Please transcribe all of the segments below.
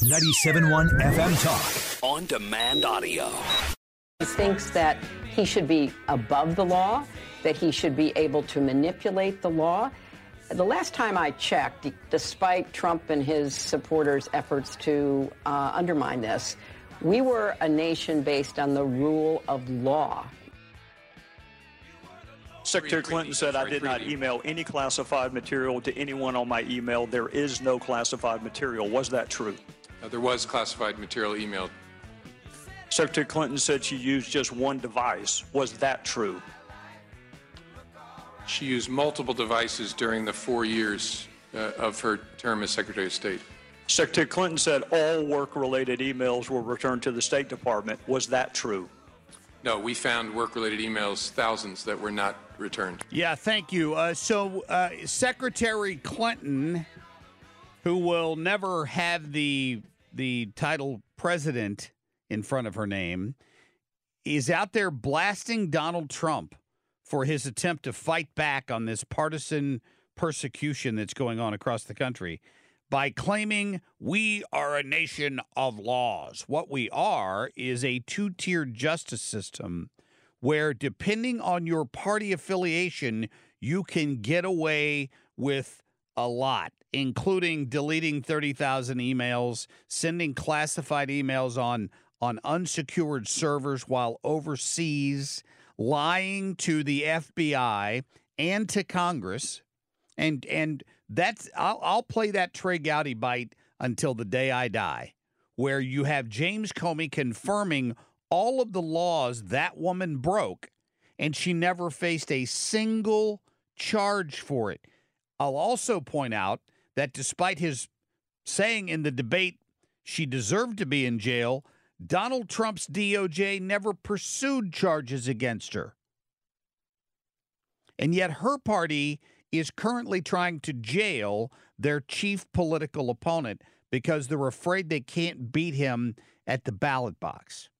97.1 FM Talk. On demand audio. He thinks that he should be above the law, that he should be able to manipulate the law. The last time I checked, despite Trump and his supporters' efforts to uh, undermine this, we were a nation based on the rule of law. Secretary Clinton said I did not email any classified material to anyone on my email. There is no classified material. Was that true? Uh, there was classified material emailed. Secretary Clinton said she used just one device. Was that true? She used multiple devices during the four years uh, of her term as Secretary of State. Secretary Clinton said all work related emails were returned to the State Department. Was that true? No, we found work related emails, thousands that were not returned. Yeah, thank you. Uh, so, uh, Secretary Clinton, who will never have the the title president in front of her name, is out there blasting Donald Trump for his attempt to fight back on this partisan persecution that's going on across the country by claiming we are a nation of laws. What we are is a two tiered justice system where, depending on your party affiliation, you can get away with a lot, including deleting 30,000 emails, sending classified emails on, on unsecured servers while overseas, lying to the FBI and to Congress, and, and that's I'll, I'll play that Trey Gowdy bite until the day I die, where you have James Comey confirming all of the laws that woman broke, and she never faced a single charge for it. I'll also point out that despite his saying in the debate she deserved to be in jail, Donald Trump's DOJ never pursued charges against her. And yet her party is currently trying to jail their chief political opponent because they're afraid they can't beat him at the ballot box.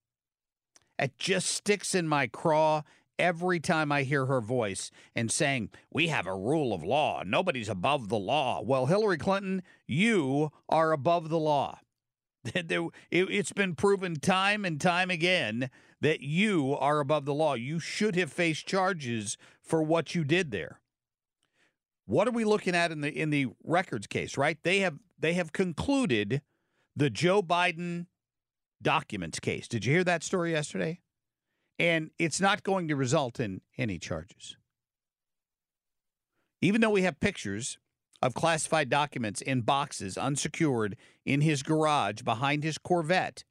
It just sticks in my craw every time I hear her voice and saying, We have a rule of law. Nobody's above the law. Well, Hillary Clinton, you are above the law. It's been proven time and time again that you are above the law. You should have faced charges for what you did there. What are we looking at in the in the records case, right? They have they have concluded the Joe Biden documents case. Did you hear that story yesterday? And it's not going to result in any charges. Even though we have pictures of classified documents in boxes unsecured in his garage behind his Corvette,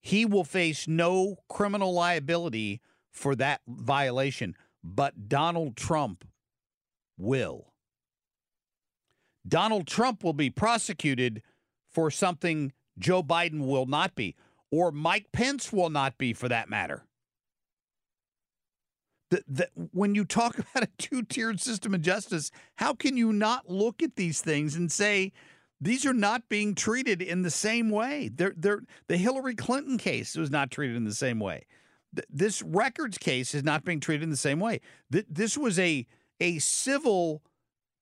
he will face no criminal liability for that violation, but Donald Trump will. Donald Trump will be prosecuted for something Joe Biden will not be, or Mike Pence will not be for that matter. The, the, when you talk about a two tiered system of justice, how can you not look at these things and say these are not being treated in the same way? They're, they're, the Hillary Clinton case was not treated in the same way. This records case is not being treated in the same way. This was a a civil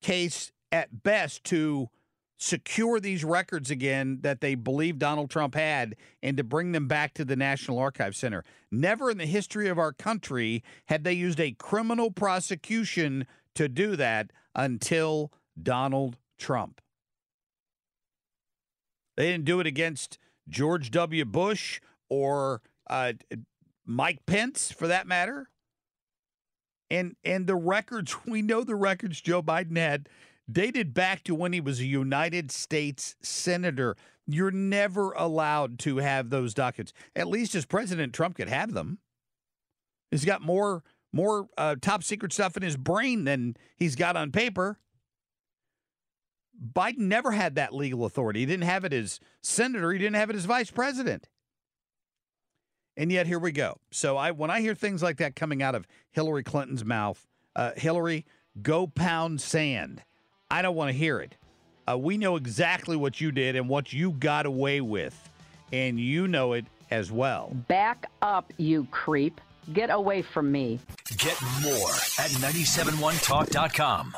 case at best to secure these records again that they believe Donald Trump had and to bring them back to the National Archives Center. Never in the history of our country had they used a criminal prosecution to do that until Donald Trump. They didn't do it against George W. Bush or uh, Mike Pence, for that matter. And and the records, we know the records Joe Biden had dated back to when he was a United States senator. You're never allowed to have those documents. At least as President Trump could have them. He's got more more uh, top secret stuff in his brain than he's got on paper. Biden never had that legal authority. He didn't have it as senator. He didn't have it as vice president. And yet here we go. So I when I hear things like that coming out of Hillary Clinton's mouth, uh, Hillary, go pound sand. I don't want to hear it. Uh, we know exactly what you did and what you got away with, and you know it as well. Back up, you creep. Get away from me. Get more at 971talk.com.